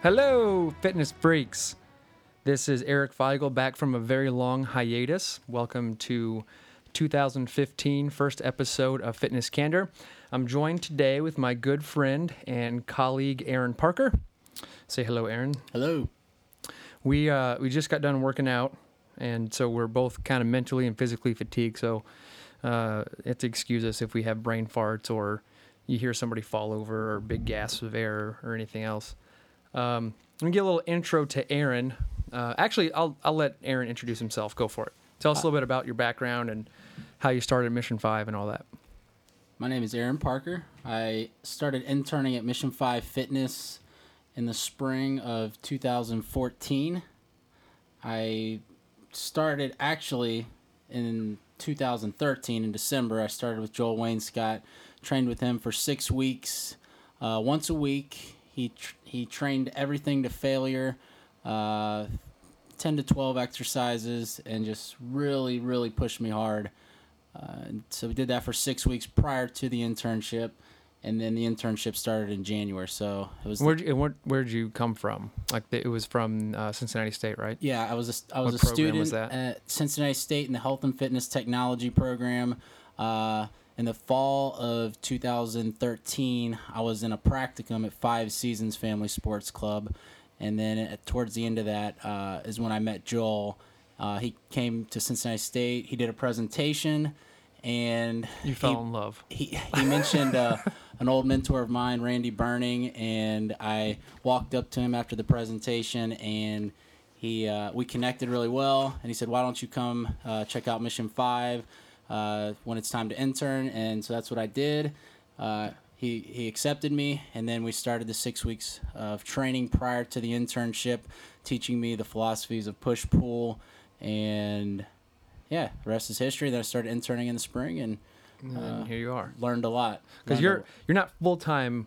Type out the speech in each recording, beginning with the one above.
Hello, fitness freaks. This is Eric Feigl back from a very long hiatus. Welcome to 2015 first episode of Fitness Candor. I'm joined today with my good friend and colleague Aaron Parker. Say hello, Aaron. Hello. We uh, we just got done working out, and so we're both kind of mentally and physically fatigued. So uh, it's excuse us if we have brain farts or you hear somebody fall over or big gasps of air or anything else. Um, let me get a little intro to Aaron. Uh, actually, I'll I'll let Aaron introduce himself. Go for it. Tell us a little bit about your background and how you started Mission Five and all that. My name is Aaron Parker. I started interning at Mission 5 Fitness in the spring of 2014. I started actually in 2013 in December. I started with Joel Wayne Scott, trained with him for six weeks, uh, once a week. He tr- he trained everything to failure, uh, 10 to 12 exercises, and just really really pushed me hard. Uh, so we did that for six weeks prior to the internship, and then the internship started in January. So it was Where'd you, where where'd you come from? Like it was from uh, Cincinnati State, right? Yeah, I was a, I was What a student was at Cincinnati State in the Health and Fitness Technology program. Uh, in the fall of 2013, I was in a practicum at Five Seasons Family Sports Club, and then at, towards the end of that uh, is when I met Joel. Uh, he came to Cincinnati State. He did a presentation, and You he- fell in love. he, he mentioned uh, an old mentor of mine, Randy Burning, and I walked up to him after the presentation, and he uh, we connected really well. And he said, "Why don't you come uh, check out Mission Five uh, when it's time to intern?" And so that's what I did. Uh, he he accepted me, and then we started the six weeks of training prior to the internship, teaching me the philosophies of push pull, and yeah, the rest is history. Then I started interning in the spring, and And here you are. learned a lot. Because you're you're not full time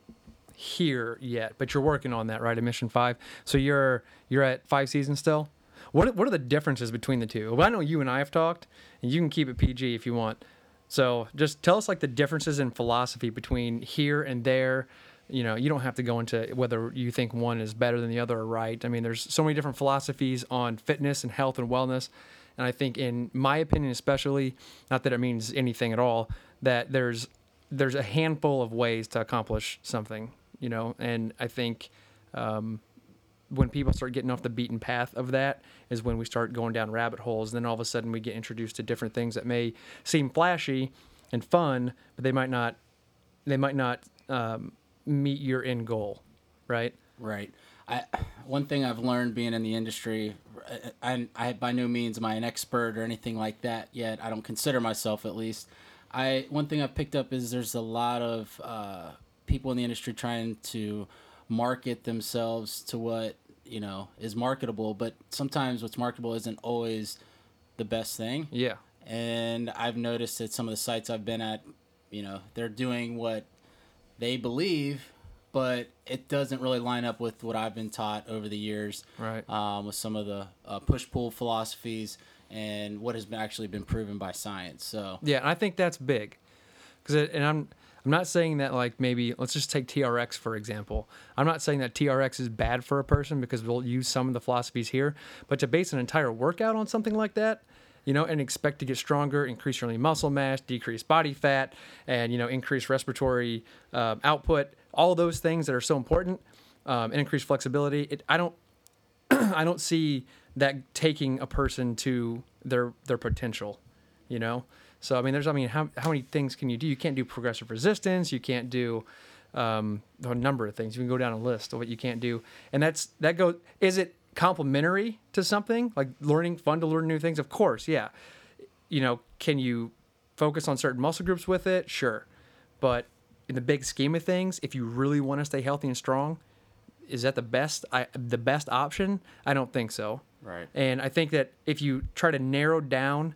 here yet, but you're working on that, right? At Mission Five. So you're you're at five seasons still. What what are the differences between the two? Well, I know you and I have talked, and you can keep it PG if you want. So just tell us like the differences in philosophy between here and there. You know, you don't have to go into whether you think one is better than the other or right. I mean, there's so many different philosophies on fitness and health and wellness. And I think, in my opinion, especially, not that it means anything at all, that there's there's a handful of ways to accomplish something, you know. And I think um, when people start getting off the beaten path of that is when we start going down rabbit holes. And then all of a sudden we get introduced to different things that may seem flashy and fun, but they might not they might not um, meet your end goal, right? Right. I one thing I've learned being in the industry, I, I by no means am I an expert or anything like that yet. I don't consider myself at least. I one thing I've picked up is there's a lot of uh, people in the industry trying to market themselves to what you know is marketable, but sometimes what's marketable isn't always the best thing Yeah. and I've noticed that some of the sites I've been at, you know, they're doing what they believe, but it doesn't really line up with what I've been taught over the years. Right. Um, with some of the uh, push pull philosophies and what has been actually been proven by science. So Yeah, and I think that's big, because and I'm I'm not saying that like maybe let's just take TRX for example. I'm not saying that TRX is bad for a person because we'll use some of the philosophies here, but to base an entire workout on something like that, you know, and expect to get stronger, increase your muscle mass, decrease body fat, and you know, increase respiratory um, output, all those things that are so important, um, and increase flexibility. It, I don't I don't see that taking a person to their their potential, you know. So I mean, there's I mean, how how many things can you do? You can't do progressive resistance. You can't do um, a number of things. You can go down a list of what you can't do, and that's that goes. Is it complementary to something like learning? Fun to learn new things, of course, yeah. You know, can you focus on certain muscle groups with it? Sure, but in the big scheme of things, if you really want to stay healthy and strong, is that the best I, the best option? I don't think so. Right. And I think that if you try to narrow down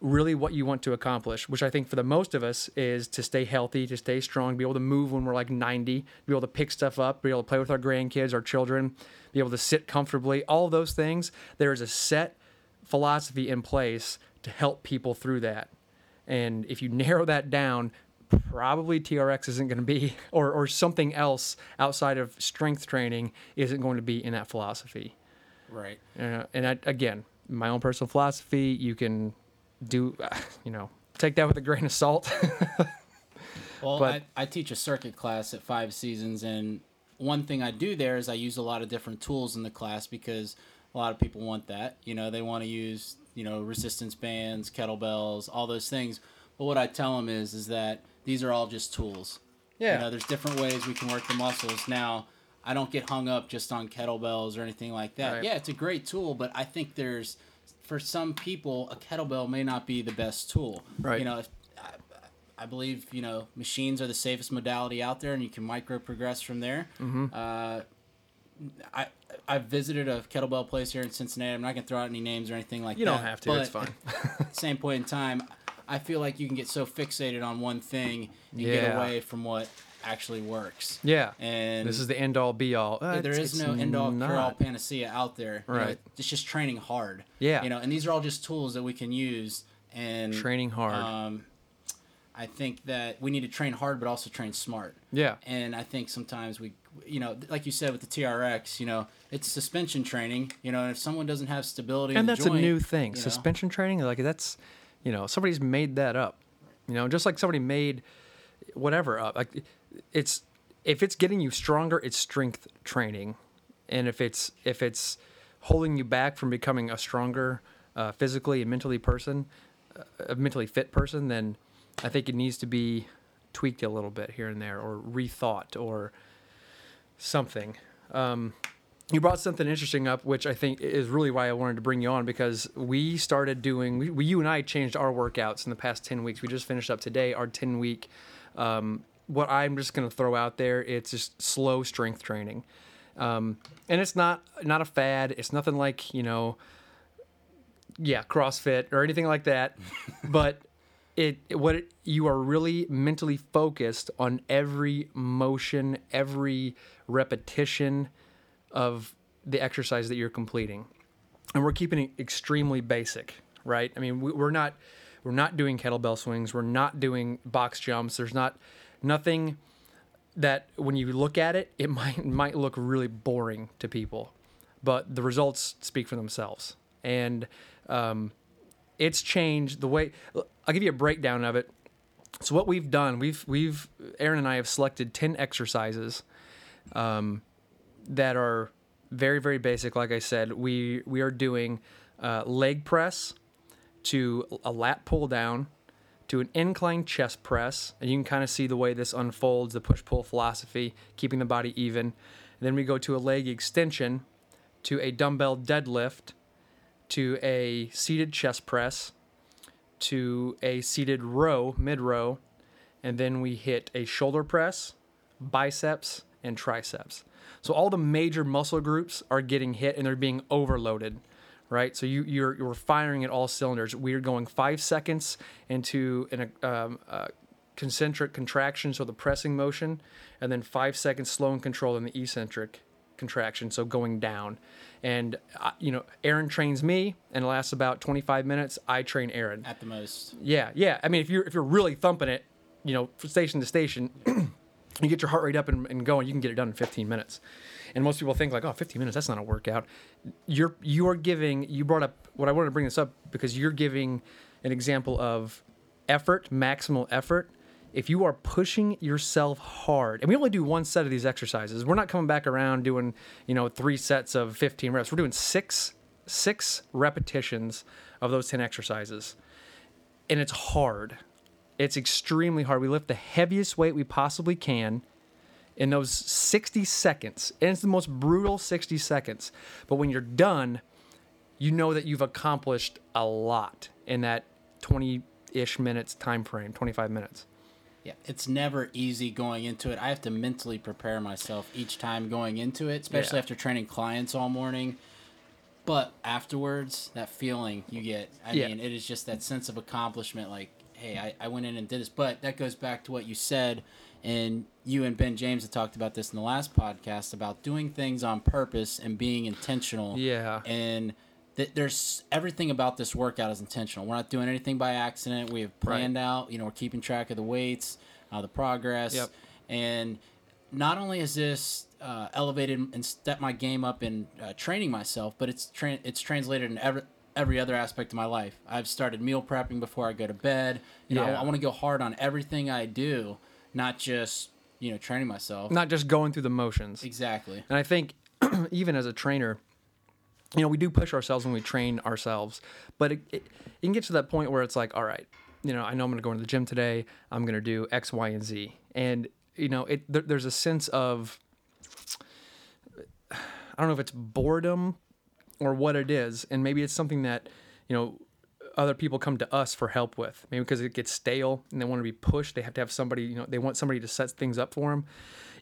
really what you want to accomplish, which I think for the most of us is to stay healthy, to stay strong, be able to move when we're like 90, be able to pick stuff up, be able to play with our grandkids, our children, be able to sit comfortably, all those things, there is a set philosophy in place to help people through that. And if you narrow that down, probably TRX isn't going to be, or or something else outside of strength training isn't going to be in that philosophy. Right. Uh, and I, again, my own personal philosophy, you can do, you know, take that with a grain of salt. Well, But- I, I teach a circuit class at Five Seasons, and one thing I do there is I use a lot of different tools in the class because a lot of people want that. You know, they want to use you know resistance bands, kettlebells, all those things. But what I tell them is is that these are all just tools. Yeah. You know, there's different ways we can work the muscles. Now, I don't get hung up just on kettlebells or anything like that. Right. Yeah, it's a great tool, but I think there's for some people a kettlebell may not be the best tool. Right. You know, if, I, I believe you know machines are the safest modality out there, and you can micro progress from there. Mm-hmm. Uh, I I've visited a kettlebell place here in Cincinnati. I'm not gonna throw out any names or anything like you that. You don't have to. It's fine. same point in time, I feel like you can get so fixated on one thing and get away from what actually works. Yeah. And this is the end all be all. Uh, there is no end all cure all panacea out there. You know, Right. it's just training hard. Yeah. You know, and these are all just tools that we can use and Training hard. Um, I think that we need to train hard, but also train smart. Yeah. And I think sometimes we, you know, like you said with the TRX, you know, it's suspension training. You know, and if someone doesn't have stability, in and that's joint, a new thing you know, suspension training like that's you know somebody's made that up you know just like somebody made whatever up. Like it's if it's getting you stronger it's strength training. And if it's if it's holding you back from becoming a stronger uh, physically and mentally person uh, a mentally fit person then i think it needs to be tweaked a little bit here and there or rethought or something. Um, you brought something interesting up, which I think is really why I wanted to bring you on because we started doing, we, we you and I changed our workouts in the past 10 weeks. We just finished up today our 10 week. Um, what I'm just going to throw out there, it's just slow strength training. Um, and it's not not a fad. It's nothing like you know, yeah, CrossFit or anything like that. but it what it, you are really mentally focused on every motion, every repetition of the exercise that you're completing, and we're keeping it extremely basic, right? I mean, we, we're not we're not doing kettlebell swings. We're not doing box jumps. There's not nothing that when you look at it, it might might look really boring to people, but the results speak for themselves. And um, it's changed the way. I'll give you a breakdown of it. So what we've done, we've we've Aaron and I have selected ten exercises um, that are very very basic. Like I said, we we are doing uh, leg press to a lat pull down to an incline chest press, and you can kind of see the way this unfolds, the push pull philosophy, keeping the body even. And then we go to a leg extension, to a dumbbell deadlift, to a seated chest press, to a seated row, mid row, and then we hit a shoulder press, biceps, and triceps. So all the major muscle groups are getting hit and they're being overloaded right? So you you're you're firing at all cylinders. We're going five seconds into an um, uh, concentric contraction, so the pressing motion, and then five seconds slow and controlled in the eccentric contraction, so going down. And uh, you know, Aaron trains me, and it lasts about 25 minutes. I train Aaron. at the most. Yeah, yeah. I mean, if you're if you're really thumping it, you know, from station to station, you get your heart rate up and, and going, you can get it done in 15 minutes. And most people think like, oh, 15 minutes, that's not a workout. You're you are giving. You brought up what I wanted to bring this up because you're giving an example of effort, maximal effort. If you are pushing yourself hard, and we only do one set of these exercises, we're not coming back around doing you know three sets of 15 reps. We're doing six six repetitions of those 10 exercises and it's hard. It's extremely hard. We lift the heaviest weight we possibly can in those 60 seconds. And it's the most brutal 60 seconds. But when you're done, you know that you've accomplished a lot in that 20 ish minutes time frame, 25 minutes. Yeah, it's never easy going into it. I have to mentally prepare myself each time going into it, especially Yeah. after training clients all morning. But afterwards, that feeling you get, I Yeah. mean, it is just that sense of accomplishment like, hey, I, I went in and did this. But that goes back to what you said, and you and Ben James have talked about this in the last podcast about doing things on purpose and being intentional. Yeah. And th- there's everything about this workout is intentional. We're not doing anything by accident. We have planned out. You know, we're keeping track of the weights. uh, the progress, Yep. and not only is this uh, elevated and stepped my game up in uh, training myself, but it's tra- it's translated in every every other aspect of my life. I've started meal prepping before I go to bed. You know, I, Yeah. want to go hard on everything I do, not just you know training myself. Not just going through the motions. Exactly. And I think even as a trainer, you know, we do push ourselves when we train ourselves, but it, it, it can get to that point where it's like, all right, you know, I know I'm going to go into the gym today. I'm going to do X, Y, and Z, and you know, it there, there's a sense of I don't know if it's boredom or what it is, and maybe it's something that you know other people come to us for help with. Maybe because it gets stale and they want to be pushed. They have to have somebody, you know, they want somebody to set things up for them.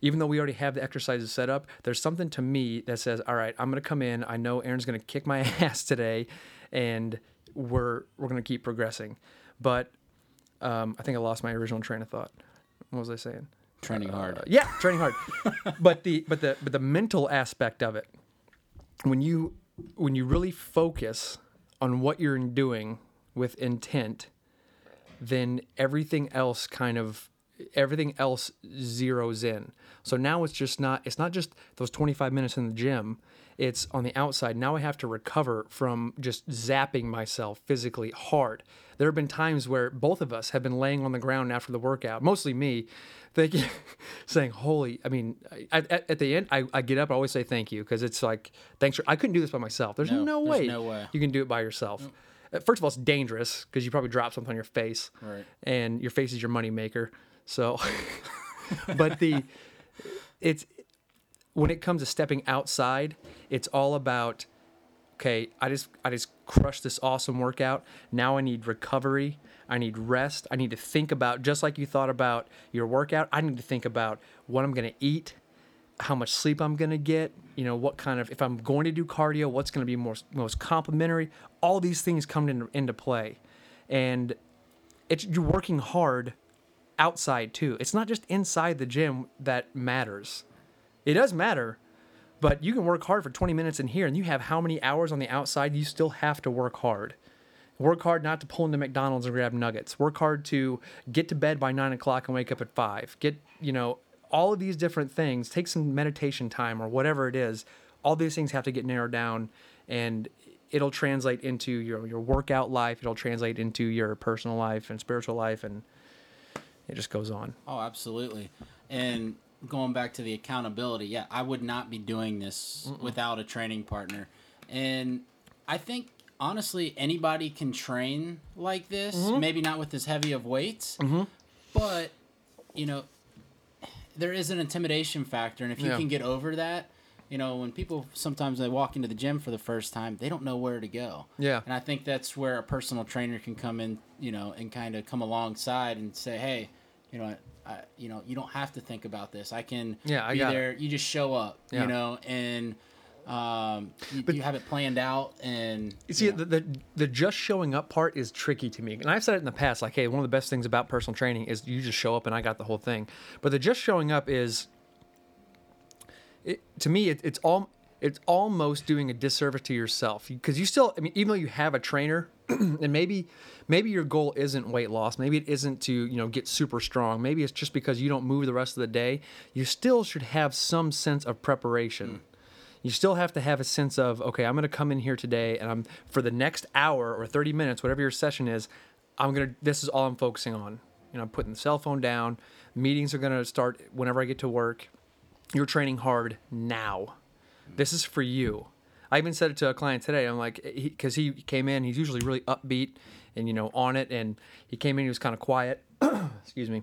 Even though we already have the exercises set up, there's something to me that says, "All right, I'm going to come in. I know Aaron's going to kick my ass today, and we're we're going to keep progressing." But um, I think I lost my original train of thought. What was I saying? Training hard. Uh, yeah, training hard. but the but the but the mental aspect of it, when you when you really focus on what you're doing with intent, then everything else kind of everything else zeroes in. So now it's just not it's not just those 25 minutes in the gym. It's on the outside. Now I have to recover from just zapping myself physically hard. There have been times where both of us have been laying on the ground after the workout, mostly me, thinking, saying, "Holy!" I mean, I, at, at the end, I, I get up. I always say thank you because it's like, thanks for. I couldn't do this by myself. There's No, no, there's way no way. you can do it by yourself. First of all, it's dangerous because you probably drop something on your face, Right. and your face is your money maker. So, but the it's when it comes to stepping outside, it's all about okay, I just I just crushed this awesome workout. Now I need recovery. I need rest. I need to think about just like you thought about your workout. I need to think about what I'm going to eat, how much sleep I'm going to get, you know, what kind of if I'm going to do cardio, what's going to be most most complementary. All these things come into, into play. And it's you're working hard outside too. It's not just inside the gym that matters. It does matter, but you can work hard for 20 minutes in here and you have how many hours on the outside you still have to work hard. Work hard not to pull into McDonald's and grab nuggets. Work hard to get to bed by nine o'clock and wake up at five. Get, you know, all of these different things. Take some meditation time or whatever it is. All these things have to get narrowed down and it'll translate into your, your workout life. It'll translate into your personal life and spiritual life. And it just goes on. Oh, absolutely. And going back to the accountability, yeah, I would not be doing this without a training partner. And I think honestly, anybody can train like this. Mm-hmm. Maybe not with as heavy of weights, mm-hmm. but you know, there is an intimidation factor, and if you Yeah. can get over that. You know, when people sometimes they walk into the gym for the first time, they don't know where to go. Yeah. And I think that's where a personal trainer can come in, you know, and kind of come alongside and say, hey, you know, I, you know, you don't have to think about this. I can Yeah, I be got it. there. You just show up, Yeah. you know, and um, you, you have it planned out. And You see, you know, the, the the just showing up part is tricky to me, and I've said it in the past. Like, hey, one of the best things about personal training is you just show up, and I got the whole thing. But the just showing up is, it, to me, it, it's all it's almost doing a disservice to yourself because you still. I mean, even though you have a trainer, and maybe maybe your goal isn't weight loss, maybe it isn't to you know get super strong. Maybe it's just because you don't move the rest of the day. You still should have some sense of preparation hmm. you still have to have a sense of okay i'm going to come in here today and i'm for the next hour or 30 minutes whatever your session is i'm going to this is all i'm focusing on you know i'm putting the cell phone down meetings are going to start whenever i get to work you're training hard now this is for you i even said it to a client today i'm like because he, came in he's usually really upbeat and you know on it and he came in he was kind of quiet excuse me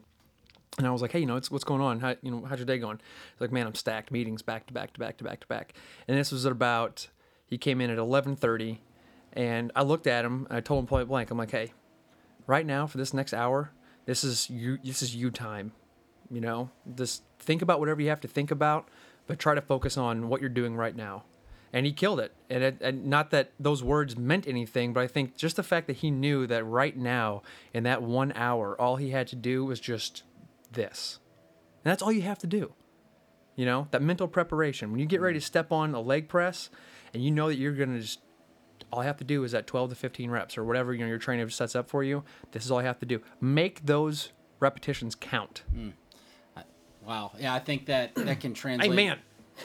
and I was like, hey, you know, it's, what's going on? How, you know, how's your day going? He's like, man, I'm stacked, meetings back to back to back to back to back. And this was at about, he came in at 11:30, and I looked at him. And I told him point blank, I'm like, hey, right now for this next hour, this is you. This is you time. You know, just think about whatever you have to think about, but try to focus on what you're doing right now. And he killed it. And, it, and not that those words meant anything, but I think just the fact that he knew that right now, in that one hour, all he had to do was just this. And that's all you have to do. You know, that mental preparation. When you get ready to step on a leg press and you know that you're going to just, all I have to do is that 12 to 15 reps or whatever you know, your trainer sets up for you. This is all I have to do. Make those repetitions count. Mm. Wow. Yeah, I think that that can translate. Hey man,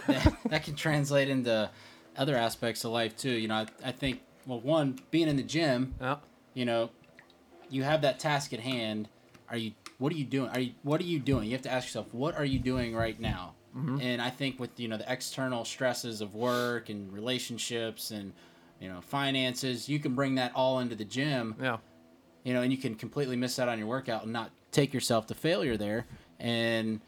that, that can translate into other aspects of life too. You know, I, I think well, one being in the gym, yeah, you know, you have that task at hand. Are you? What are you doing? Are you? What are you doing? You have to ask yourself, what are you doing right now? Mm-hmm. And I think with you know the external stresses of work and relationships and you know finances, you can bring that all into the gym yeah, you know, and you can completely miss out on your workout and not take yourself to failure there, and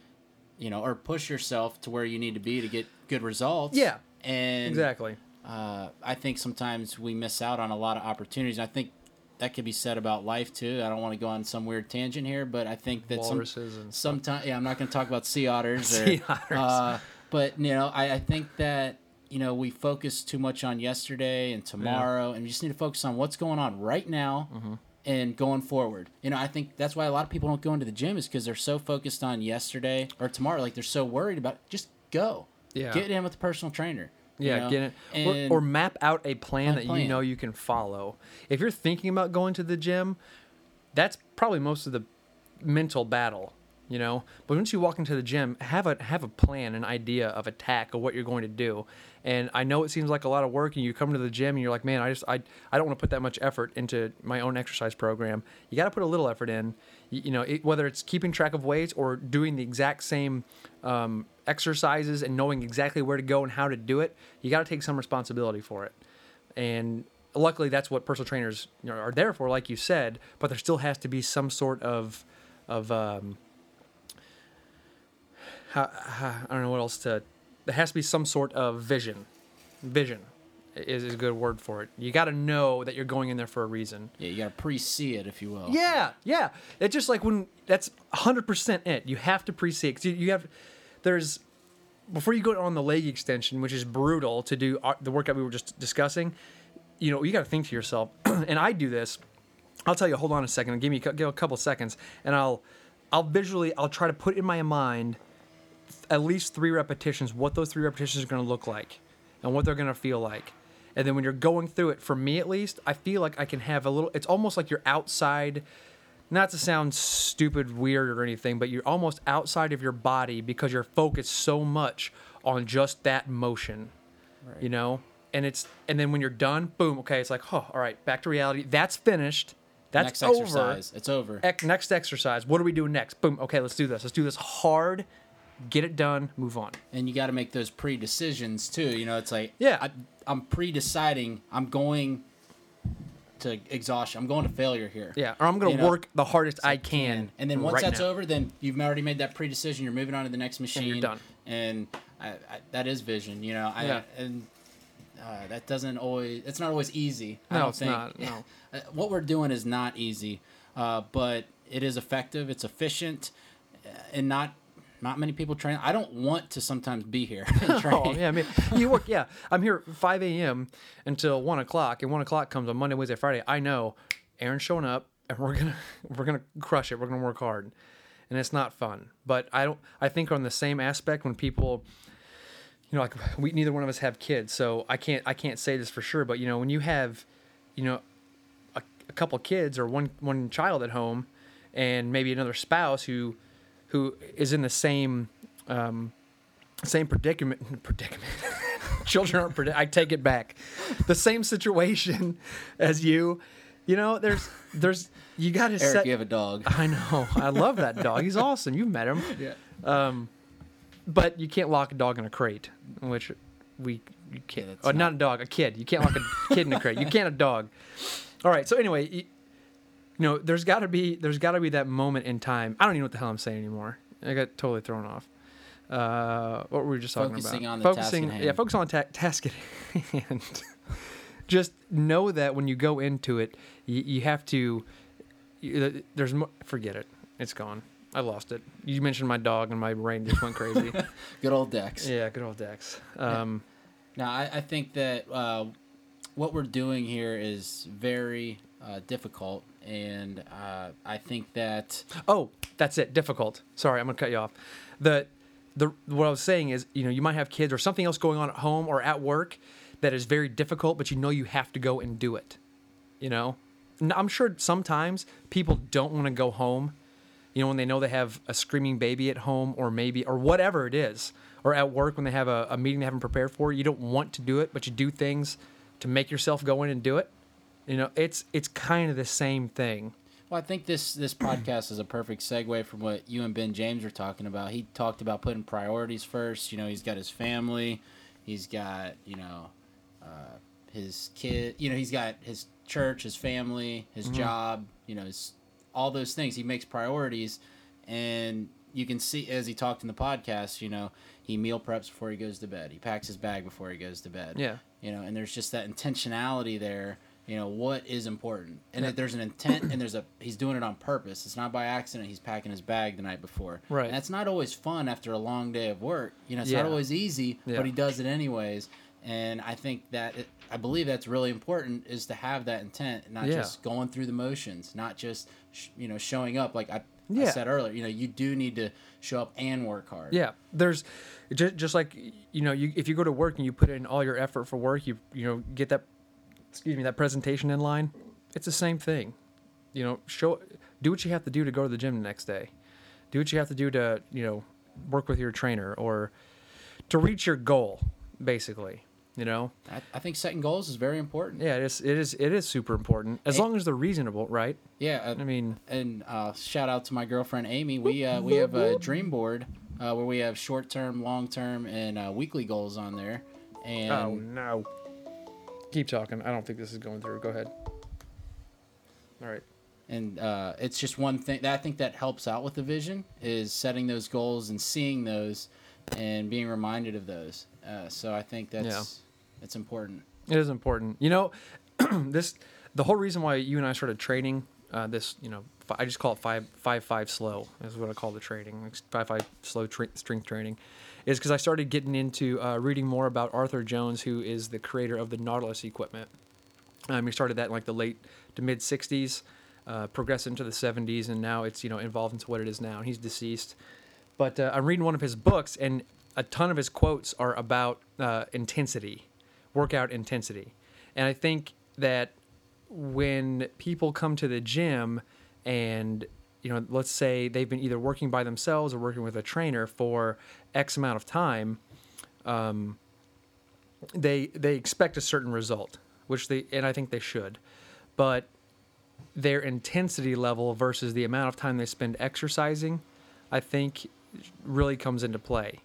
you know, or push yourself to where you need to be to get good results. Yeah, and exactly. Uh, I think sometimes we miss out on a lot of opportunities. I think that could be said about life too. I don't want to go on some weird tangent here, but I think that some Walruses and sometimes yeah, I'm not going to talk about sea otters. Or, Sea otters. Uh, but you know, I, I think that you know we focus too much on yesterday and tomorrow, and we just need to focus on what's going on right now. Mm-hmm. And going forward, you know, I think that's why a lot of people don't go into the gym is because they're so focused on yesterday or tomorrow. Like they're so worried about just go, Yeah. get in with a personal trainer. you Yeah, know? get it. Or, or map out a plan that you know you can follow. If you're thinking about going to the gym, that's probably most of the mental battle, you know. But once you walk into the gym, have a have a plan, an idea of attack of what you're going to do. And I know it seems like a lot of work, and you come to the gym and you're like, man, I just I I don't want to put that much effort into my own exercise program. You got to put a little effort in. You, you know, it, whether it's keeping track of weights or doing the exact same um, exercises and knowing exactly where to go and how to do it, you got to take some responsibility for it. And luckily, that's what personal trainers are there for, like you said. But there still has to be some sort of of um, how, how, I don't know what else to. There has to be some sort of vision. Vision is, is a good word for it. You got to know that you're going in there for a reason. Yeah, you got to pre-see it, if you will. Yeah, yeah. It's just like when that's 100% it. You have to pre-see it. 'Cause you, you have, there's, before you go on the leg extension, which is brutal to do uh, the workout we were just discussing, you know, you got to think to yourself, and I do this. I'll tell you, hold on a second. Give me a, give a couple seconds, and I'll, I'll visually, I'll try to put in my mind at least three repetitions, what those three repetitions are going to look like and what they're going to feel like. And then when you're going through it, for me at least, I feel like I can have a little, it's almost like you're outside, not to sound stupid, weird, or anything, but you're almost outside of your body because you're focused so much on just that motion, you know? And it's, and then when you're done, boom, okay, it's like, oh, all right, back to reality. That's finished. That's Next over. exercise, it's over. Ec- next exercise. What are we doing next? Boom. Okay, let's do this. Let's do this hard. Get it done. Move on. and you got to make those pre-decisions too. You know, it's like Yeah. I, I'm pre-deciding I'm going to exhaustion. I'm going to failure here. Yeah. Or I'm gonna You know, work the hardest I can. And then once right that's now. over, then you've already made that pre-decision. You're moving on to the next machine. And you're done. And I, I, that is vision. You know, I, Yeah. and uh, that doesn't always. It's not always easy. I No, don't it's think. not, no. Uh, what we're doing is not easy, uh, but it is effective. It's efficient, uh, and not. Not many people train. I don't want to sometimes be here. Oh yeah, I mean, you work. Yeah, I'm here 5 a.m. until one o'clock, and one o'clock comes on Monday, Wednesday, Friday. I know Aaron's showing up, and we're gonna we're gonna crush it. We're gonna work hard, and it's not fun. But I don't. I think on the same aspect when people, you know, like we neither one of us have kids, so I can't I can't say this for sure. But you know, when you have, you know, a, a couple kids or one one child at home, and maybe another spouse who who is in the same um, same predicament predicament. Children aren't predic- i take it back. The same situation as you. You know there's there's you got to Eric, set you have a dog. i know. I love that dog. He's awesome. You've met him. Yeah. Um, but you can't lock a dog in a crate which we you can't. That's oh, not, not- a dog a kid. You can't lock a kid in a crate. You can't a dog. All right. So anyway you, know there's got to be there's got to be that moment in time i don't even know what the hell i'm saying anymore i got totally thrown off uh, what were we just talking Focusing about? on the focusing, hand. yeah, focus on ta- task at hand. just know that when you go into it, you, you have to. You, there's mo- forget it. It's gone. I lost it. You mentioned my dog, and my brain just went crazy. Good old Dex. yeah, good old Dex. Um, Now, I, I think that uh, what we're doing here is very uh, difficult, and uh, I think that Oh, that's it. Difficult. Sorry, I'm gonna cut you off. The the what I was saying is, you know, you might have kids or something else going on at home or at work that is very difficult, but you know you have to go and do it. You know, And I'm sure sometimes people don't want to go home You know, when they know they have a screaming baby at home, or maybe, or whatever it is, or at work when they have a, a meeting they haven't prepared for. You don't want to do it, but you do things to make yourself go in and do it. You know, it's it's kind of the same thing. Well, I think this this podcast is a perfect segue from what you and Ben James were talking about. He talked about putting priorities first. You know, he's got his family, he's got you know, uh, his kid. You know, he's got his church, his family, his job. You know, his, all those things. He makes priorities, and you can see as he talked in the podcast. You know, he meal preps before he goes to bed. He packs his bag before he goes to bed. Yeah. You know, and there's just that intentionality there. You know what is important, and Yeah. that there's an intent, and there's a he's doing it on purpose. It's not by accident. He's packing his bag the night before. Right. And that's not always fun after a long day of work. You know, it's Yeah. not always easy, Yeah. but he does it anyways. And I think that it, I believe that's really important is to have that intent, not just going through the motions, not just sh- you know showing up. Like I, I Yeah. said earlier, you know, you do need to show up and work hard. Yeah, there's just, just like you know, you if you go to work and you put in all your effort for work, you you know get that excuse me that presentation in line. It's the same thing. You know, show do what you have to do to go to the gym the next day. Do what you have to do to you know work with your trainer or to reach your goal, basically. You know, I, I think setting goals is very important. yeah, it is it is it is super important as Hey- long as they're reasonable, right? Yeah, I mean, and uh, shout out to my girlfriend Amy. We uh, we have a dream board uh, where we have short term, long term, and uh, weekly goals on there. And oh no. Keep talking. I don't think this is going through. Go ahead. All right. and uh, it's just one thing that I think that helps out with the vision is setting those goals and seeing those and being reminded of those. Uh, so I think that's Yeah. that's important. It is important. You know, this the whole reason why you and I started training uh, this. You know, fi- I just call it five five five slow is what I call the training. Like five five slow tra- strength training, is because I started getting into uh, reading more about Arthur Jones, who is the creator of the Nautilus equipment. Um, he started that in like the late to mid '60s, uh, progressed into the '70s, and now it's you know evolved into what it is now. And he's deceased, but uh, I'm reading one of his books, and a ton of his quotes are about uh, intensity, workout intensity, and I think that when people come to the gym and you know let's say they've been either working by themselves or working with a trainer for x amount of time um, they they expect a certain result which they and i think they should but their intensity level versus the amount of time they spend exercising i think really comes into play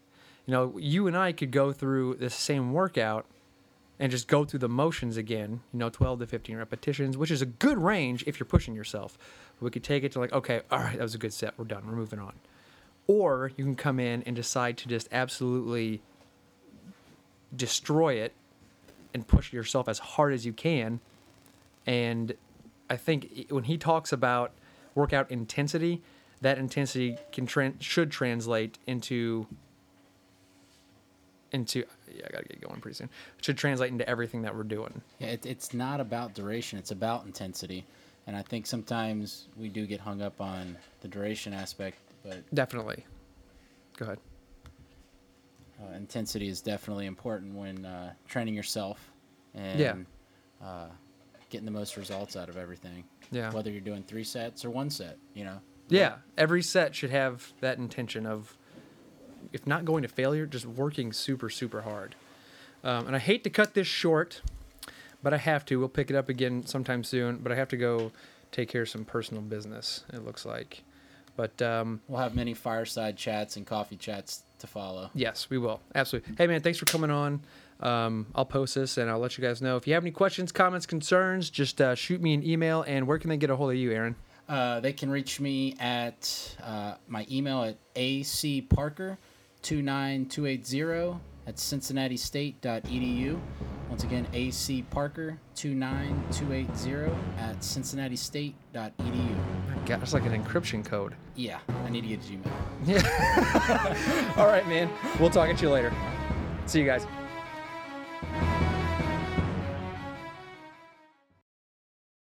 you know you and i could go through the same workout and just go through the motions again, you know, 12 to 15 repetitions, which is a good range if you're pushing yourself. We could take it to like, okay, all right, that was a good set. We're done. We're moving on. Or you can come in and decide to just absolutely destroy it and push yourself as hard as you can. And I think when he talks about workout intensity, that intensity can tran should translate into into yeah, I gotta get going pretty soon. Should translate into everything that we're doing. Yeah, it, it's not about duration; it's about intensity. And I think sometimes we do get hung up on the duration aspect, but Definitely. Go ahead. uh, intensity is definitely important when uh, training yourself and Yeah. uh, getting the most results out of everything. Yeah. Whether you're doing three sets or one set, you know. Yeah, every set should have that intention of, if not going to failure, just working super, super hard. Um, and I hate to cut this short, but I have to. We'll pick it up again sometime soon, but I have to go take care of some personal business, it looks like. But um, We'll have many fireside chats and coffee chats to follow. yes, we will. Absolutely. Hey, man, thanks for coming on. Um, I'll post this and I'll let you guys know. If you have any questions, comments, concerns, just uh, shoot me an email. And where can they get a hold of you, Aaron? Uh, they can reach me at uh, my email at acparker29280 at cincinnatistate.edu. Once again, AC Parker 29280 at cincinnatistate.edu. My God, it's like an encryption code. Yeah, I need to get a Gmail. Yeah. All right, man. We'll talk at you later. See you guys.